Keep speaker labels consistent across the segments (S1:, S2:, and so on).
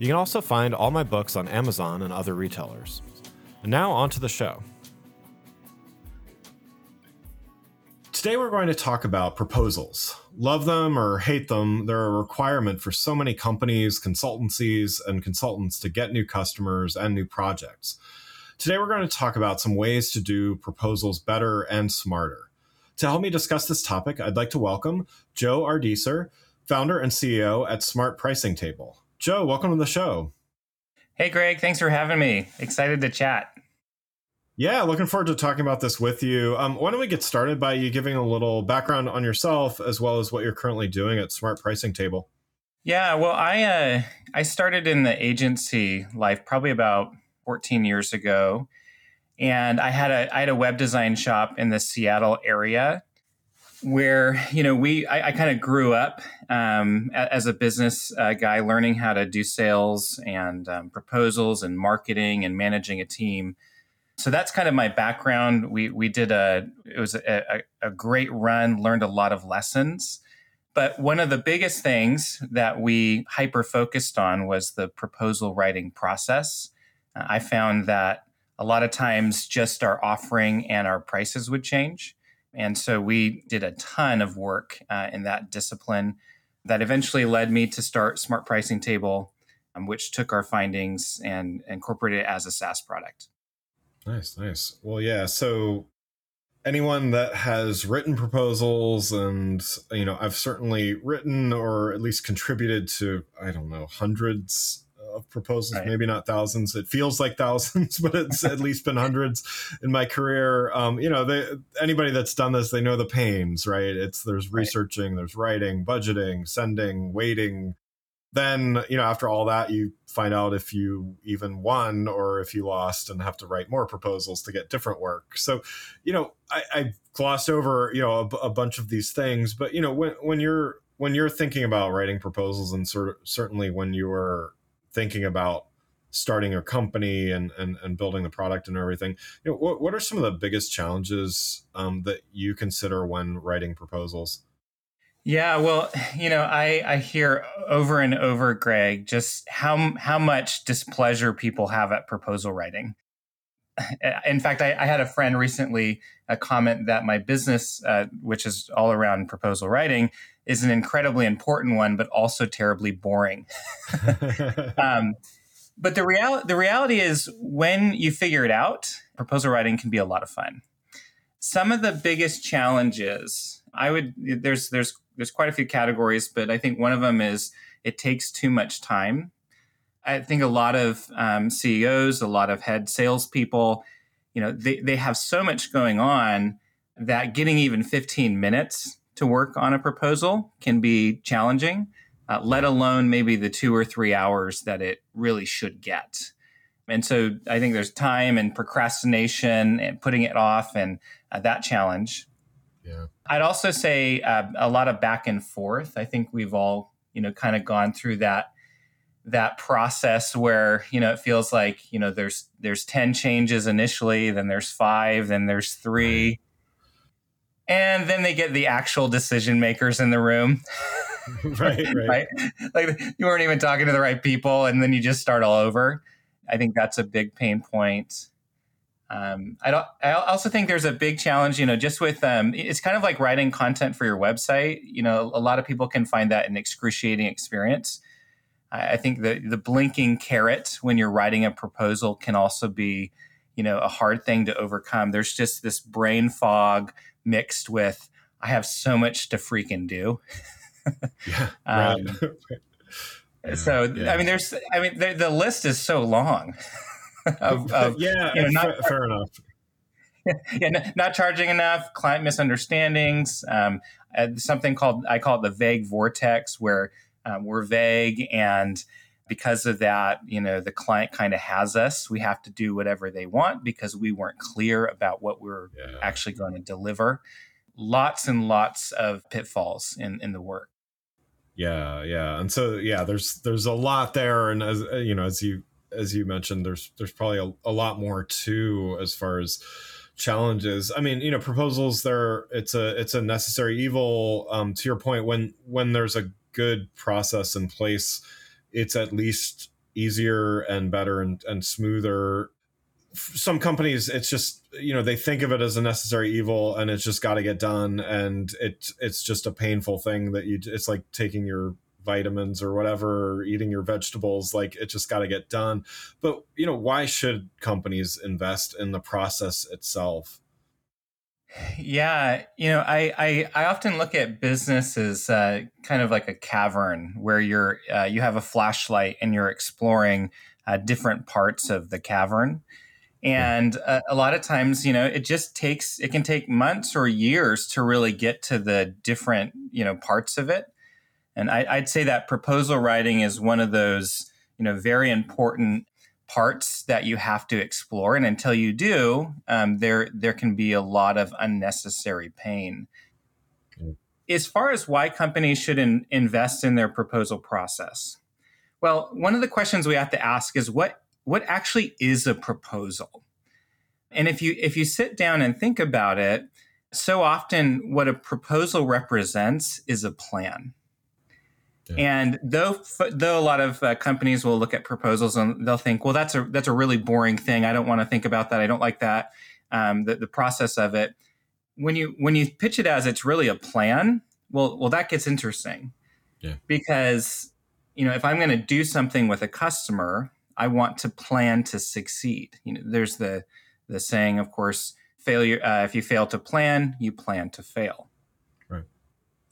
S1: You can also find all my books on Amazon and other retailers. And now, on to the show. Today, we're going to talk about proposals. Love them or hate them, they're a requirement for so many companies, consultancies, and consultants to get new customers and new projects. Today, we're going to talk about some ways to do proposals better and smarter. To help me discuss this topic, I'd like to welcome Joe Ardeeser, founder and CEO at Smart Pricing Table. Joe, welcome to the show.
S2: Hey, Greg. Thanks for having me. Excited to chat.
S1: Yeah, looking forward to talking about this with you. Um, why don't we get started by you giving a little background on yourself as well as what you're currently doing at Smart Pricing Table?
S2: Yeah, well, I uh, I started in the agency life probably about 14 years ago, and I had a I had a web design shop in the Seattle area, where you know we I, I kind of grew up um, as a business uh, guy, learning how to do sales and um, proposals and marketing and managing a team. So that's kind of my background. We we did a it was a, a, a great run, learned a lot of lessons. But one of the biggest things that we hyper focused on was the proposal writing process. Uh, I found that a lot of times just our offering and our prices would change and so we did a ton of work uh, in that discipline that eventually led me to start Smart Pricing Table, um, which took our findings and incorporated it as a SaaS product.
S1: Nice, nice. Well, yeah. So anyone that has written proposals and you know i've certainly written or at least contributed to i don't know hundreds of proposals, right. maybe not thousands. It feels like thousands, but it's at least been hundreds in my career. Um, you know, they, anybody that's done this, they know the pains, right? It's there's researching, there's writing, budgeting, sending, waiting. Then, you know, after all that, you find out if you even won or if you lost and have to write more proposals to get different work. So, you know, I, I glossed over, you know, a, a bunch of these things, but you know, when when you're when you're thinking about writing proposals and sort of, certainly when you were thinking about starting a company and, and, and building the product and everything, you know, what, what are some of the biggest challenges um, that you consider when writing proposals?
S2: Yeah, well, you know, I, I hear over and over, Greg, just how how much displeasure people have at proposal writing. In fact, I, I had a friend recently a comment that my business, uh, which is all around proposal writing, is an incredibly important one, but also terribly boring. um, but the real the reality is, when you figure it out, proposal writing can be a lot of fun. Some of the biggest challenges, I would there's there's there's quite a few categories, but I think one of them is it takes too much time. I think a lot of um, CEOs, a lot of head salespeople, you know, they, they have so much going on that getting even 15 minutes to work on a proposal can be challenging, uh, let alone maybe the two or three hours that it really should get. And so I think there's time and procrastination and putting it off and uh, that challenge. Yeah. I'd also say uh, a lot of back and forth. I think we've all, you know, kind of gone through that that process where you know it feels like you know there's there's 10 changes initially then there's 5 then there's 3 and then they get the actual decision makers in the room. right, right, right. Like you weren't even talking to the right people, and then you just start all over. I think that's a big pain point. Um, I don't. I also think there's a big challenge. You know, just with um, it's kind of like writing content for your website. You know, a lot of people can find that an excruciating experience. I, I think the the blinking caret when you're writing a proposal can also be, you know, a hard thing to overcome. There's just this brain fog mixed with I have so much to freaking do.
S1: yeah. Um,
S2: right. so yeah. I mean, there's I mean the, the list is so long. of, of,
S1: yeah, you know, not, fair, fair enough.
S2: yeah, not charging enough, client misunderstandings, um, uh, something called I call it the vague vortex, where um, we're vague and because of that, you know, the client kind of has us. We have to do whatever they want because we weren't clear about what we're yeah. actually going to deliver. Lots and lots of pitfalls in in the work.
S1: Yeah, yeah, and so yeah, there's there's a lot there, and as you know, as you as you mentioned, there's there's probably a, a lot more too as far as challenges i mean you know proposals there it's a it's a necessary evil um to your point when when there's a good process in place it's at least easier and better and, and smoother. Some companies it's just you know they think of it as a necessary evil and it's just got to get done and it it's just a painful thing that you it's like taking your vitamins or whatever or eating your vegetables like it just got to get done. But you know why should companies invest in the process itself
S2: yeah you know i i, I often look at business as uh, kind of like a cavern where you're uh, you have a flashlight and you're exploring uh, different parts of the cavern. And uh, a lot of times you know it just takes it can take months or years to really get to the different you know parts of it. And I, I'd say that proposal writing is one of those, you know, very important parts that you have to explore. And until you do, um, there there can be a lot of unnecessary pain. Mm. As far as why companies should in, invest in their proposal process, well, one of the questions we have to ask is what what actually is a proposal? And if you if you sit down and think about it, so often what a proposal represents is a plan. And though though a lot of uh, companies will look at proposals and they'll think, well, that's a that's a really boring thing. I don't want to think about that. I don't like that. Um, the, the process of it. When you when you pitch it as it's really a plan, well, well, that gets interesting.
S1: Yeah.
S2: Because you know, if I'm going to do something with a customer, I want to plan to succeed. You know, there's the the saying, of course, failure. Uh, if you fail to plan, you plan to fail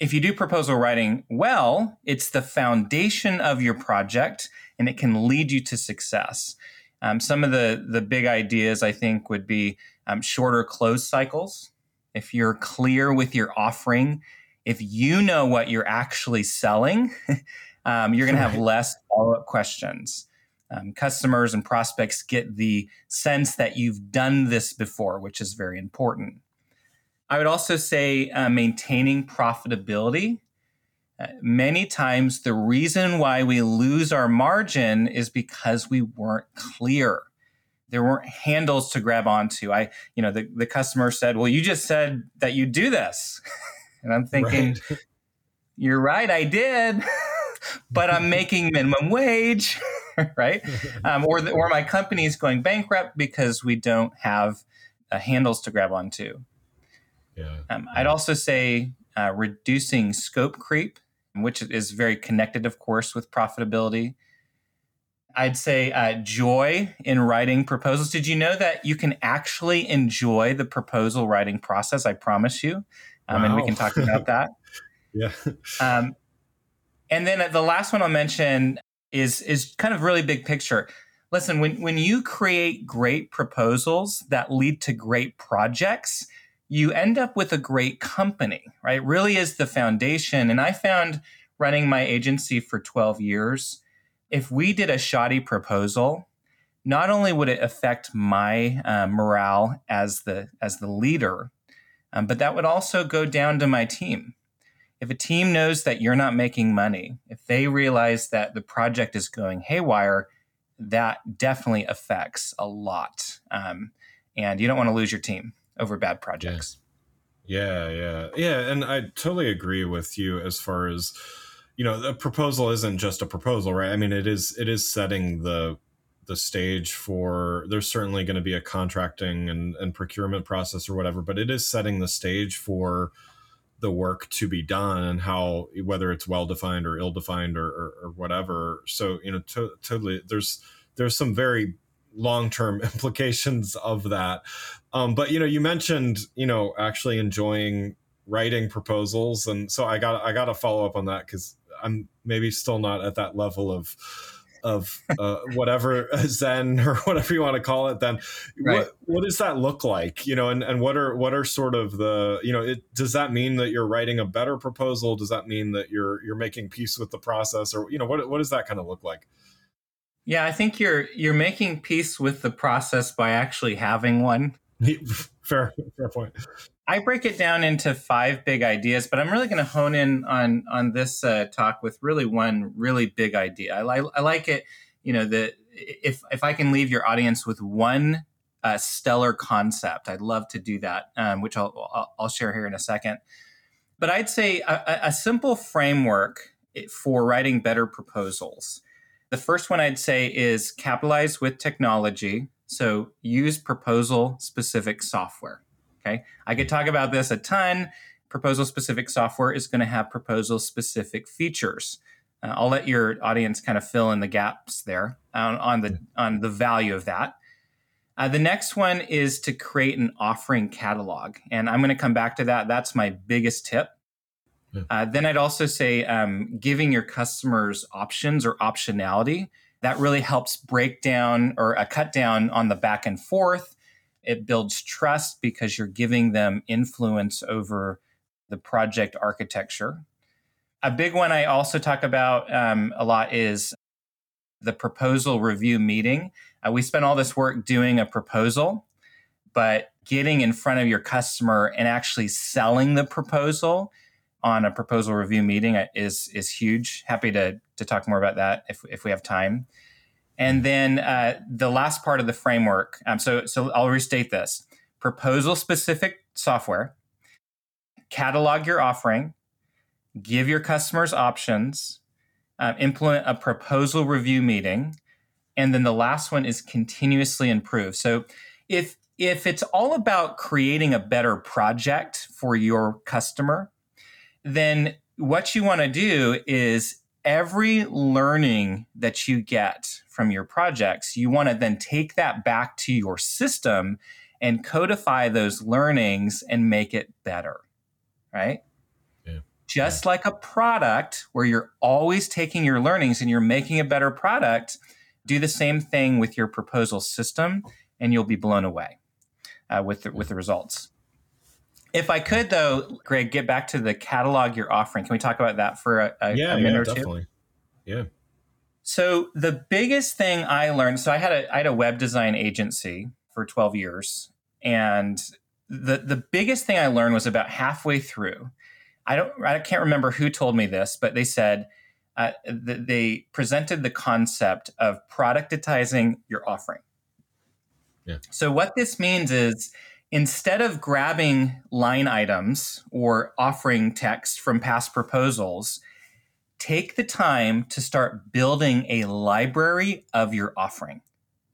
S2: if you do proposal writing well, it's the foundation of your project and it can lead you to success. Um, some of the, the big ideas I think would be um, shorter close cycles. If you're clear with your offering, if you know what you're actually selling, um, you're going to have less follow up questions. Um, customers and prospects get the sense that you've done this before, which is very important. I would also say uh, maintaining profitability. Uh, many times, the reason why we lose our margin is because we weren't clear. There weren't handles to grab onto. I, you know, the, the customer said, Well, you just said that you do this. and I'm thinking, right. You're right, I did, but I'm making minimum wage, right? Um, or, the, or my company is going bankrupt because we don't have uh, handles to grab onto.
S1: Yeah.
S2: Um, I'd also say uh, reducing scope creep, which is very connected, of course, with profitability. I'd say uh, joy in writing proposals. Did you know that you can actually enjoy the proposal writing process? I promise you. Um, wow. And we can talk about that.
S1: yeah. Um,
S2: and then the last one I'll mention is is kind of really big picture. Listen, when when you create great proposals that lead to great projects, you end up with a great company, right? Really is the foundation. And I found running my agency for 12 years, if we did a shoddy proposal, not only would it affect my uh, morale as the as the leader, um, but that would also go down to my team. If a team knows that you're not making money, if they realize that the project is going haywire, that definitely affects a lot. Um, and you don't want to lose your team over bad projects.
S1: Yeah. yeah, yeah, yeah, and I totally agree with you as far as you know, the proposal isn't just a proposal, right? I mean, it is it is setting the the stage for there's certainly going to be a contracting and, and procurement process or whatever, but it is setting the stage for the work to be done and how whether it's well defined or ill defined or, or, or, whatever so you know to, totally there's there's some very long term implications of that um, but you know you mentioned you know actually enjoying writing proposals and so i got i got to follow up on that because i'm maybe still not at that level of of uh, whatever Zen or whatever you want to call it, then right. what what does that look like? You know, and, and what are what are sort of the you know, it does that mean that you're writing a better proposal? Does that mean that you're you're making peace with the process, or you know, what what does that kind of look like?
S2: Yeah, I think you're you're making peace with the process by actually having one.
S1: fair fair point.
S2: I break it down into five big ideas, but I'm really going to hone in on on this uh, talk with really one really big idea. I, li- I like it, you know, that if if I can leave your audience with one uh, stellar concept, I'd love to do that, um, which I'll, I'll, I'll share here in a second. But I'd say a, a simple framework for writing better proposals. The first one I'd say is capitalize with technology. So use proposal specific software. Okay. I could talk about this a ton. Proposal specific software is going to have proposal specific features. Uh, I'll let your audience kind of fill in the gaps there on, on the on the value of that. Uh, the next one is to create an offering catalog, and I'm going to come back to that. That's my biggest tip. Yeah. Uh, then I'd also say um, giving your customers options or optionality that really helps break down or uh, cut down on the back and forth it builds trust because you're giving them influence over the project architecture. A big one I also talk about um, a lot is the proposal review meeting. Uh, we spend all this work doing a proposal, but getting in front of your customer and actually selling the proposal on a proposal review meeting is is huge. Happy to to talk more about that if if we have time. And then uh, the last part of the framework. Um, so, so I'll restate this: proposal specific software, catalog your offering, give your customers options, um, implement a proposal review meeting, and then the last one is continuously improve. So, if if it's all about creating a better project for your customer, then what you want to do is every learning that you get from your projects, you want to then take that back to your system and codify those learnings and make it better. Right? Yeah. Just yeah. like a product where you're always taking your learnings and you're making a better product, do the same thing with your proposal system and you'll be blown away uh, with, the, with the results. If I could, though, Greg, get back to the catalog you're offering. Can we talk about that for a, a,
S1: yeah,
S2: a minute
S1: yeah,
S2: or
S1: definitely.
S2: two? Yeah. So the biggest thing I learned, so I had a I had a web design agency for 12 years and the the biggest thing I learned was about halfway through. I don't I can't remember who told me this, but they said uh, th- they presented the concept of productizing your offering. Yeah. So what this means is instead of grabbing line items or offering text from past proposals, take the time to start building a library of your offering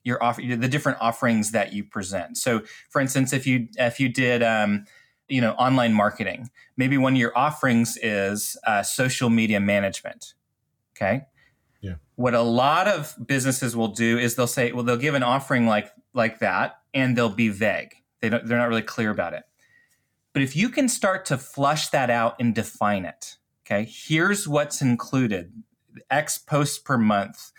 S2: your offer the different offerings that you present. So for instance if you if you did um, you know online marketing maybe one of your offerings is uh, social media management okay?
S1: Yeah.
S2: What a lot of businesses will do is they'll say well they'll give an offering like like that and they'll be vague they don't, they're not really clear about it but if you can start to flush that out and define it Okay, here's what's included X posts per month.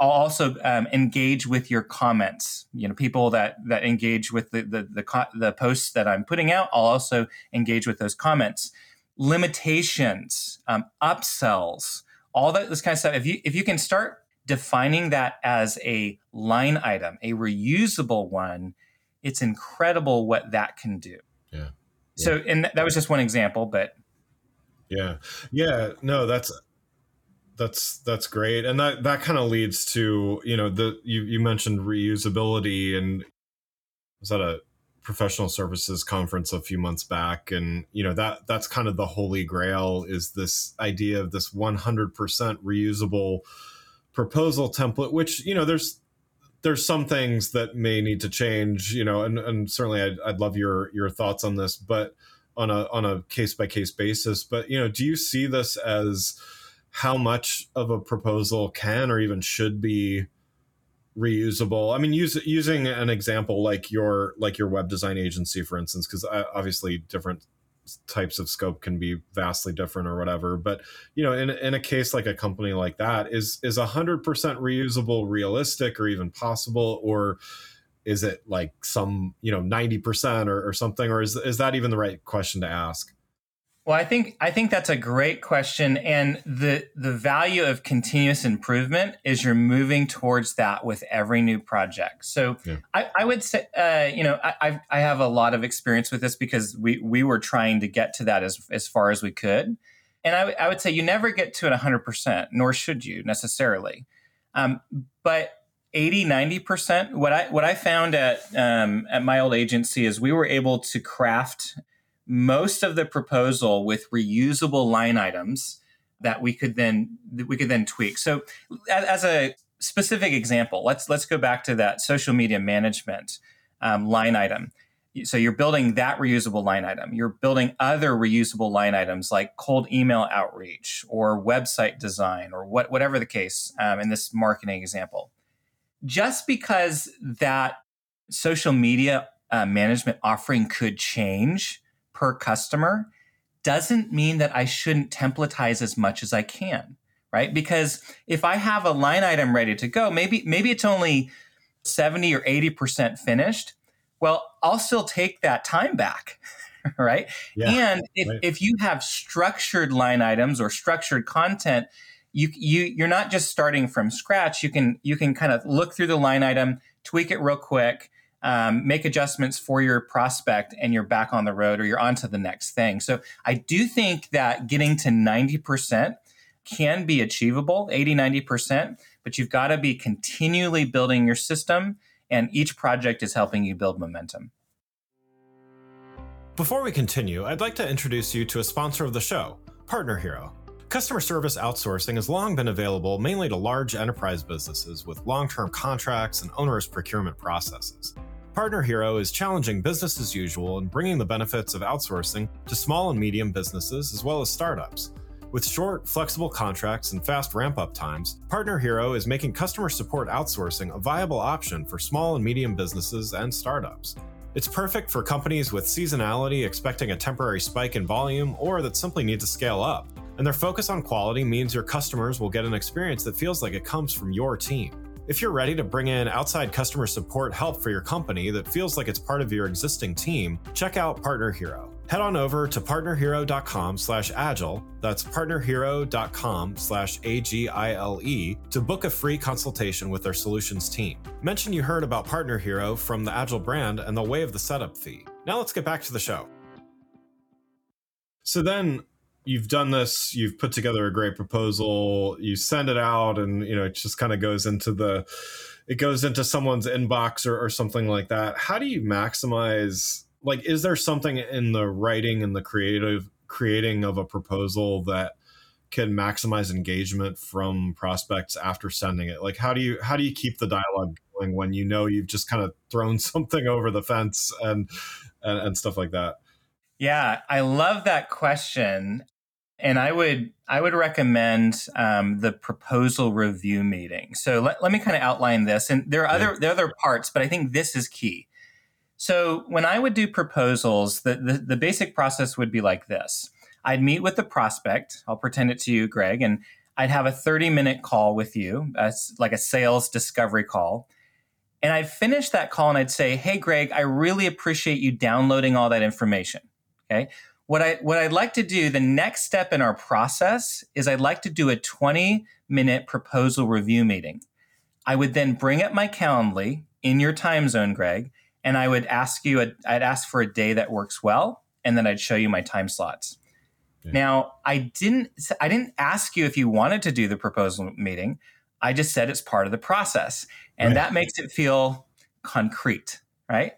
S2: I'll also um, engage with your comments. You know, people that that engage with the the, the the posts that I'm putting out. I'll also engage with those comments. Limitations, um, upsells, all that this kind of stuff. If you if you can start defining that as a line item, a reusable one, it's incredible what that can do.
S1: Yeah. yeah.
S2: So, and that was just one example, but
S1: yeah. Yeah. No, that's that's that's great. And that that kind of leads to, you know, the you you mentioned reusability and was that a professional services conference a few months back and you know that that's kind of the holy grail is this idea of this 100% reusable proposal template which you know there's there's some things that may need to change you know and, and certainly I'd, I'd love your your thoughts on this but on a on a case by case basis. But you know, do you see this as how much of a proposal can or even should be reusable? I mean, use, using an example like your like your web design agency, for instance, because uh, obviously different types of scope can be vastly different or whatever but you know in, in a case like a company like that is is a 100% reusable realistic or even possible? Or is it like some you know 90% or, or something? Or is, is that even the right question to ask
S2: well, I think I think that's a great question, and the the value of continuous improvement is you're moving towards that with every new project. So yeah. I, I, would say, uh, you know, I I have a lot of experience with this because we we were trying to get to that as as far as we could, and I, I would say you never get to it 100, percent nor should you necessarily, um, but 80 90% what i what i found at um, at my old agency is we were able to craft most of the proposal with reusable line items that we could then we could then tweak. So as a specific example, let's let's go back to that social media management um, line item. So you're building that reusable line item. You're building other reusable line items like cold email outreach or website design or what, whatever the case um, in this marketing example. Just because that social media uh, management offering could change per customer doesn't mean that I shouldn't templatize as much as I can, right? Because if I have a line item ready to go, maybe maybe it's only 70 or 80% finished. Well, I'll still take that time back, right? Yeah, and if, right. if you have structured line items or structured content, you you you're not just starting from scratch. You can you can kind of look through the line item, tweak it real quick, um, make adjustments for your prospect and you're back on the road or you're on to the next thing. So I do think that getting to 90% can be achievable, 80, 90%, but you've got to be continually building your system and each project is helping you build momentum.
S3: Before we continue, I'd like to introduce you to a sponsor of the show, Partner Hero. Customer service outsourcing has long been available mainly to large enterprise businesses with long term contracts and onerous procurement processes. Partner Hero is challenging business as usual and bringing the benefits of outsourcing to small and medium businesses as well as startups. With short, flexible contracts and fast ramp up times, Partner Hero is making customer support outsourcing a viable option for small and medium businesses and startups. It's perfect for companies with seasonality expecting a temporary spike in volume or that simply need to scale up. And their focus on quality means your customers will get an experience that feels like it comes from your team. If you're ready to bring in outside customer support help for your company that feels like it's part of your existing team, check out Partner Hero. Head on over to partnerhero.com slash agile, that's partnerhero.com slash A-G-I-L-E, to book a free consultation with their solutions team. Mention you heard about Partner Hero from the Agile brand and they'll waive the setup fee. Now let's get back to the show.
S1: So then you've done this you've put together a great proposal you send it out and you know it just kind of goes into the it goes into someone's inbox or, or something like that. How do you maximize like is there something in the writing and the creative creating of a proposal that can maximize engagement from prospects after sending it? Like how do you how do you keep the dialogue going when you know you've just kind of thrown something over the fence and and, and stuff like that?
S2: Yeah, I love that question and I would I would recommend um, the proposal review meeting. So let, let me kind of outline this, and there are other there are other parts, but I think this is key. So when I would do proposals, the, the, the basic process would be like this: I'd meet with the prospect. I'll pretend it's you, Greg, and I'd have a 30 minute call with you, as like a sales discovery call. And I'd finish that call and I'd say, Hey, Greg, I really appreciate you downloading all that information. Okay what I what I'd like to do, the next step in our process is I'd like to do a 20 minute proposal review meeting. I would then bring up my Calendly in your time zone, Greg, and I would ask you, a, I'd ask for a day that works well, and then I'd show you my time slots. Yeah. Now, I didn't I didn't ask you if you wanted to do the proposal meeting. I just said it's part of the process, and right. that makes it feel concrete, right?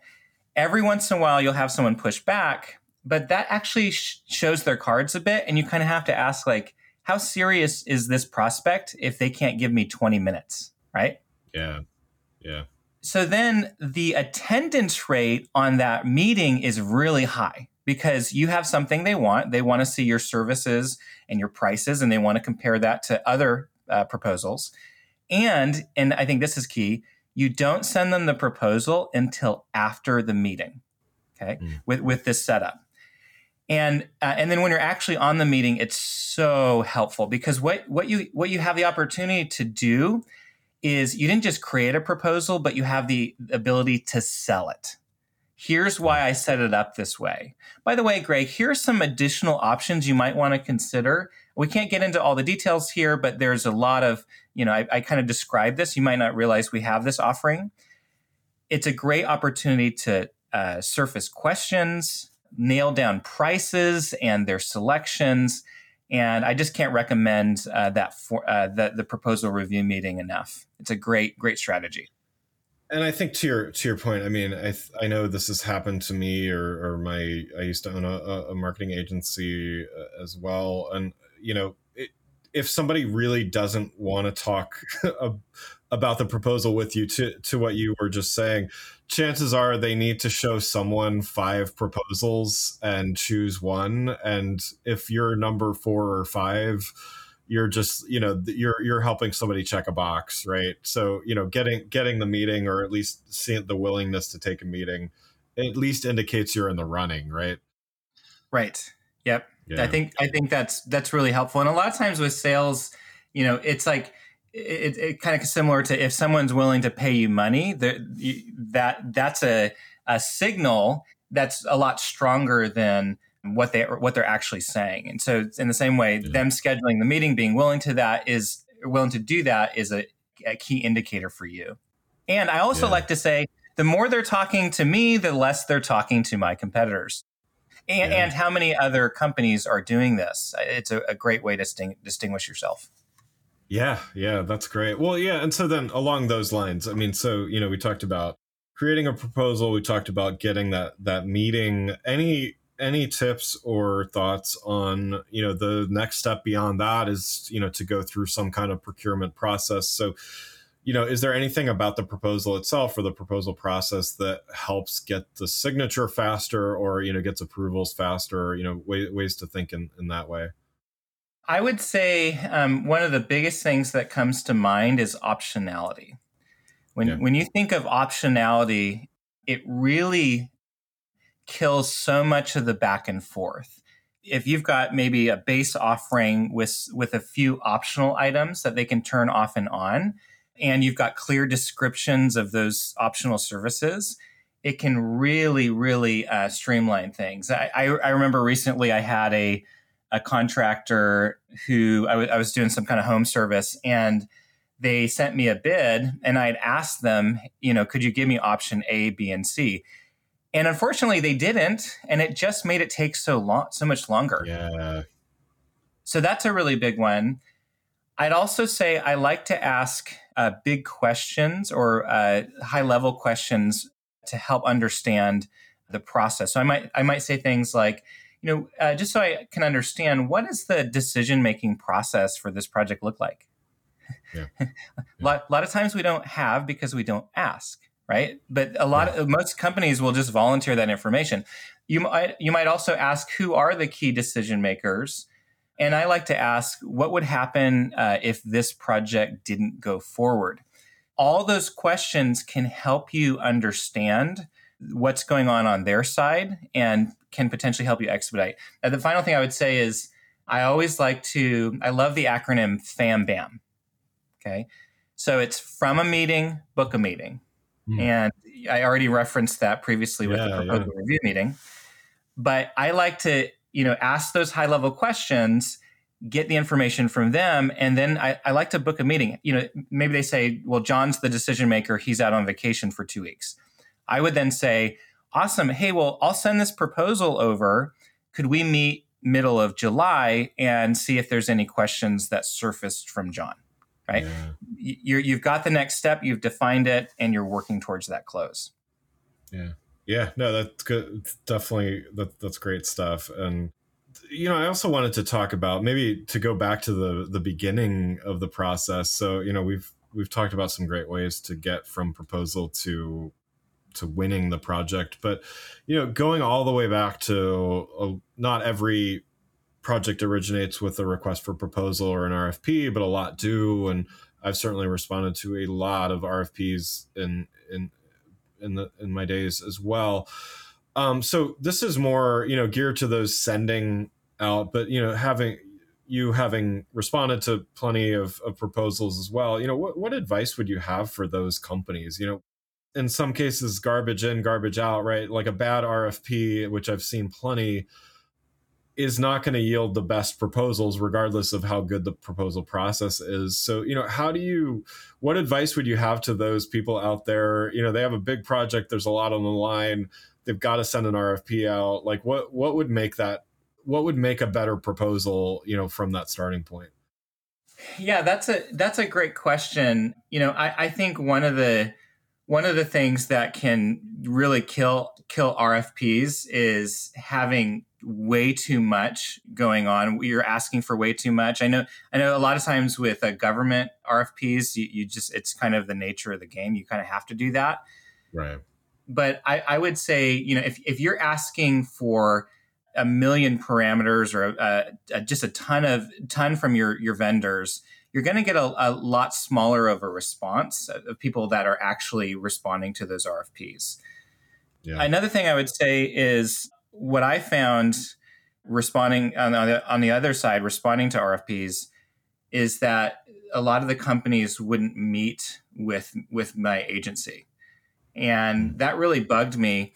S2: Every once in a while, you'll have someone push back, but that actually sh- shows their cards a bit and you kind of have to ask like how serious is this prospect if they can't give me 20 minutes right
S1: yeah yeah
S2: so then the attendance rate on that meeting is really high because you have something they want. They want to see your services and your prices, and they want to compare that to other uh, proposals. And, and I think this is key, you don't send them the proposal until after the meeting, okay, mm. with, with this setup. And uh, and then when you're actually on the meeting, it's so helpful because what what you what you have the opportunity to do is you didn't just create a proposal, but you have the ability to sell it. Here's why I set it up this way. By the way, Greg, here are some additional options you might want to consider. We can't get into all the details here, but there's a lot of, you know, I, I kind of described this. You might not realize we have this offering. It's a great opportunity to uh, surface questions, nail down prices and their selections. And I just can't recommend uh, that for uh, the, the proposal review meeting enough. It's a great, great strategy
S1: and I think to your to your point, I mean, I I know this has happened to me or or my I used to own a, a marketing agency uh, as well, and you know, it, if somebody really doesn't want to talk about the proposal with you to to what you were just saying, chances are they need to show someone five proposals and choose one, and if you're number four or five you're just you know you're you're helping somebody check a box right? So you know getting getting the meeting or at least seeing the willingness to take a meeting at least indicates you're in the running right?
S2: Right. Yep. Yeah. i think i think that's that's really helpful. And a lot of times with sales you know it's like it, it kind of similar to if someone's willing to pay you money that that's a, a signal that's a lot stronger than what they what they're actually saying. And so in the same way, yeah. them scheduling the meeting, being willing to that is willing to do that is a, a key indicator for you. And I also yeah. like to say the more they're talking to me, the less they're talking to my competitors. And, yeah. and how many other companies are doing this? It's a, a great way to sting, distinguish yourself.
S1: Yeah, yeah, that's great. Well, yeah, and so then along those lines, I mean, so you know, we talked about creating a proposal. We talked about getting that that meeting. Any any tips or thoughts on you know the next step beyond that is you know to go through some kind of procurement process so you know is there anything about the proposal itself or the proposal process that helps get the signature faster or you know gets approvals faster you know way, ways to think in, in that way
S2: i would say um, one of the biggest things that comes to mind is optionality when yeah. when you think of optionality it really kills so much of the back and forth. If you've got maybe a base offering with with a few optional items that they can turn off and on, and you've got clear descriptions of those optional services, it can really, really uh, streamline things. I, I, I, remember recently I had a a contractor who I, w- I was doing some kind of home service and they sent me a bid and I'd asked them, you know, could you give me option A, B, and C? And unfortunately, they didn't, and it just made it take so long, so much longer.
S1: Yeah.
S2: So that's a really big one. I'd also say I like to ask uh, big questions or uh, high level questions to help understand the process. So I might I might say things like, you know, uh, just so I can understand what does the decision making process for this project look like. Yeah. yeah. a, lot, a lot of times we don't have because we don't ask right? But a lot yeah. of most companies will just volunteer that information. You might you might also ask who are the key decision makers, and I like to ask what would happen uh, if this project didn't go forward. All those questions can help you understand what's going on on their side and can potentially help you expedite. And the final thing I would say is I always like to I love the acronym FAMBAM. Okay. So it's from a meeting, book a meeting. Mm. And I already referenced that previously with yeah, the proposal yeah. review meeting. But I like to, you know, ask those high level questions, get the information from them, and then I, I like to book a meeting. You know, maybe they say, well, John's the decision maker, he's out on vacation for two weeks. I would then say, awesome. Hey, well, I'll send this proposal over. Could we meet middle of July and see if there's any questions that surfaced from John? right? Yeah. you you've got the next step, you've defined it, and you're working towards that close.
S1: Yeah, yeah, no, that's good. Definitely, that that's great stuff. And you know, I also wanted to talk about maybe to go back to the the beginning of the process. So you know, we've we've talked about some great ways to get from proposal to to winning the project. But you know, going all the way back to uh, not every project originates with a request for proposal or an RFP, but a lot do, and I've certainly responded to a lot of RFPs in in in the in my days as well. Um, so this is more you know geared to those sending out, but you know having you having responded to plenty of, of proposals as well you know what, what advice would you have for those companies you know in some cases garbage in garbage out right? Like a bad rfp which i've seen plenty is not going to yield the best proposals regardless of how good the proposal process is. So you know how do you what advice would you have to those people out there? You know they have a big project there's a lot on the line they've got to send an rfp out. Like what what would make that what would make a better proposal you know from that starting point?
S2: Yeah that's a that's a great question. You know i i think one of the one of the things that can really kill kill rfps is having way too much going on. You're asking for way too much. I know i know a lot of times with a government rfps you, you just it's kind of the nature of the game. You kind of have to do that.
S1: Right.
S2: But i i would say you know if, if you're asking for a million parameters or a, a, just a ton of ton from your your vendors you're going to get a, a, lot smaller of a response of people that are actually responding to those rfps yeah. another thing i would say is what i found responding on the, on the other side responding to rfps is that a lot of the companies wouldn't meet with with my agency and that really bugged me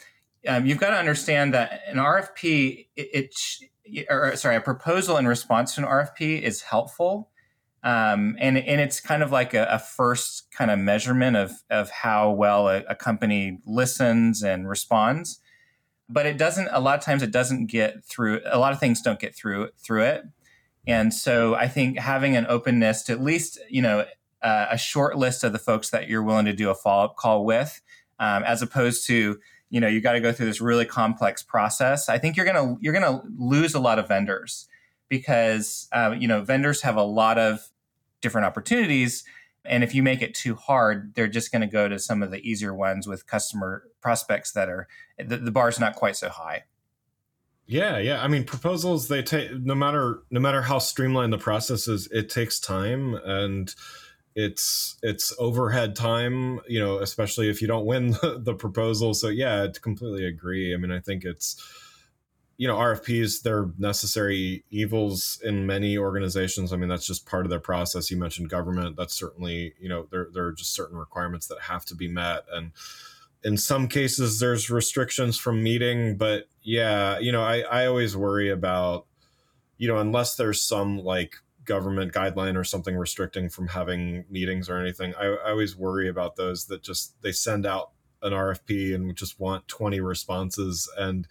S2: um, you've got to understand that an RFP, it, it, or sorry, a proposal in response to an RFP is helpful. Um, and, and it's kind of like a, a, first kind of measurement of, of how well a, a, company listens and responds. But it doesn't, a lot of times it doesn't get through, a lot of things don't get through through it. And so I think having an openness to at least, you know, uh, a short list of the folks that you're willing to do a follow up call with, um, as opposed to, you know you got to go through this really complex process i think you're gonna you're gonna lose a lot of vendors because uh, you know vendors have a lot of different opportunities and if you make it too hard they're just going to go to some of the easier ones with customer prospects that are the, the bar's not quite so high.
S1: Yeah yeah. I mean proposals they take no matter no matter how streamlined the process is it takes time and it's it's overhead time you know especially if you don't win the, the proposal. So yeah i completely agree. I mean i think it's you know rfps they're necessary evils in many organizations. I mean that's just part of their process. You mentioned government. That's certainly you know there, there are just certain requirements that have to be met. And in some cases there's restrictions from meeting. But yeah you know i i always worry about you know unless there's some like government guideline or something restricting from having meetings or anything. I, I always worry about those that just they send out an RFP and just want 20 responses. And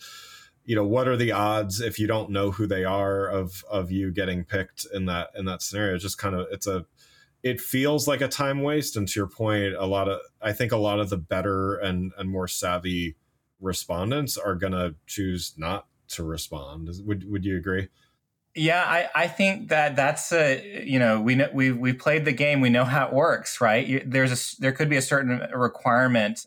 S1: you know what are the odds if you don't know who they are of of you getting picked in that in that scenario? Just kind of it's a it feels like a time waste and to your point a lot of i think a lot of the better and and more savvy respondents are going to choose not to respond. Would would you agree?
S2: Yeah, I, I think that that's a you know we know we we played the game we know how it works right? There's a there could be a certain requirement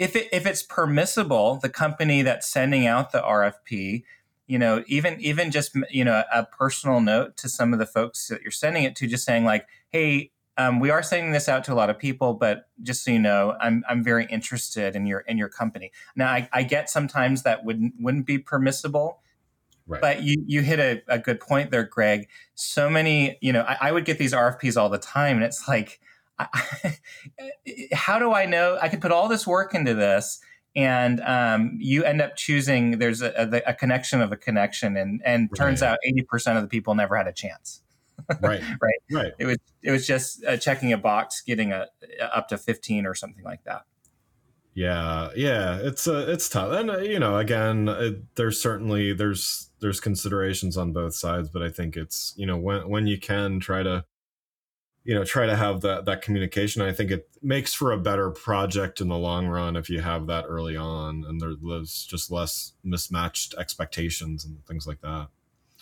S2: if it if it's permissible the company that's sending out the RFP you know even even just you know a personal note to some of the folks that you're sending it to just saying like hey um, we are sending this out to a lot of people but just so you know I'm I'm very interested in your in your company now I, I get sometimes that wouldn't wouldn't be permissible Right. But you, you hit a, a, good point there, Greg. So many, you know, I, I would get these RFPs all the time, and it's like, I, how do I know? I could put all this work into this, and um, you end up choosing. There's a, a, a, connection of a connection, and and right. turns out eighty percent of the people never had a chance.
S1: Right.
S2: right.
S1: Right.
S2: It was it was just uh, checking a box, getting a up to fifteen or something like that.
S1: Yeah, yeah, it's uh, it's tough, and uh, you know, again, it, there's certainly there's there's considerations on both sides, but I think it's you know when when you can try to you know try to have that that communication i think it makes for a better project in the long run if you have that early on and there's just less mismatched expectations and things like that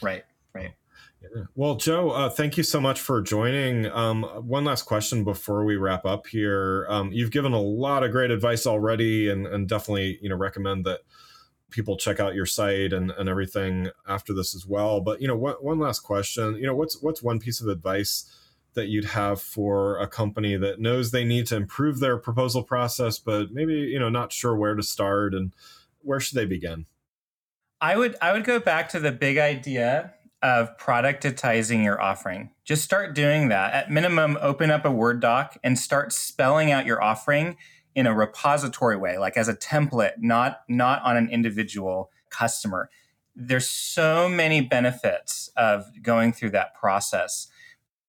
S2: right right
S1: Yeah. Well, Joe, uh, thank you so much for joining. Um, one last question before we wrap up here. Um, you've given a lot of great advice already, and, and definitely, you know, recommend that people check out your site and, and everything after this as well. But you know, one, one last question. You know, what's what's one piece of advice that you'd have for a company that knows they need to improve their proposal process, but maybe you know not sure where to start and where should they begin?
S2: I would I would go back to the big idea of productizing your offering. Just start doing that. At minimum, open up a Word doc and start spelling out your offering in a repository way, like as a template, not not on an individual customer. There's so many benefits of going through that process.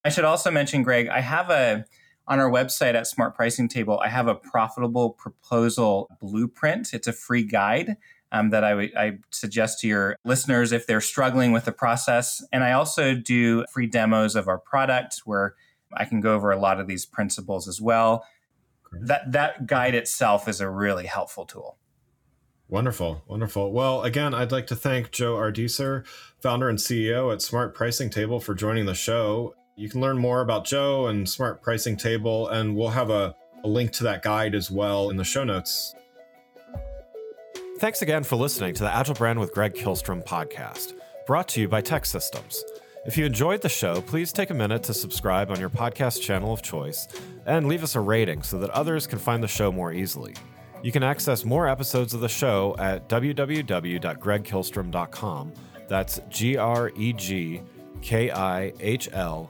S2: I should also mention, Greg, I have a on our website at Smart Pricing Table, I have a profitable proposal blueprint. It's a free guide um, that I, w- I suggest to your listeners if they're struggling with the process. And I also do free demos of our product where I can go over a lot of these principles as well. That that guide itself is a really helpful tool.
S1: Wonderful, wonderful. Well, again, I'd like to thank Joe Ardeeser, founder and CEO at Smart Pricing Table, for joining the show. You can learn more about Joe and Smart Pricing Table, and we'll have a, a link to that guide as well in the show notes.
S3: Thanks again for listening to the Agile Brand with Greg Kihlstrom podcast, brought to you by TEKsystems. If you enjoyed the show, please take a minute to subscribe on your podcast channel of choice and leave us a rating so that others can find the show more easily. You can access more episodes of the show at www.gregkihlstrom.com. That's G R E G K I H L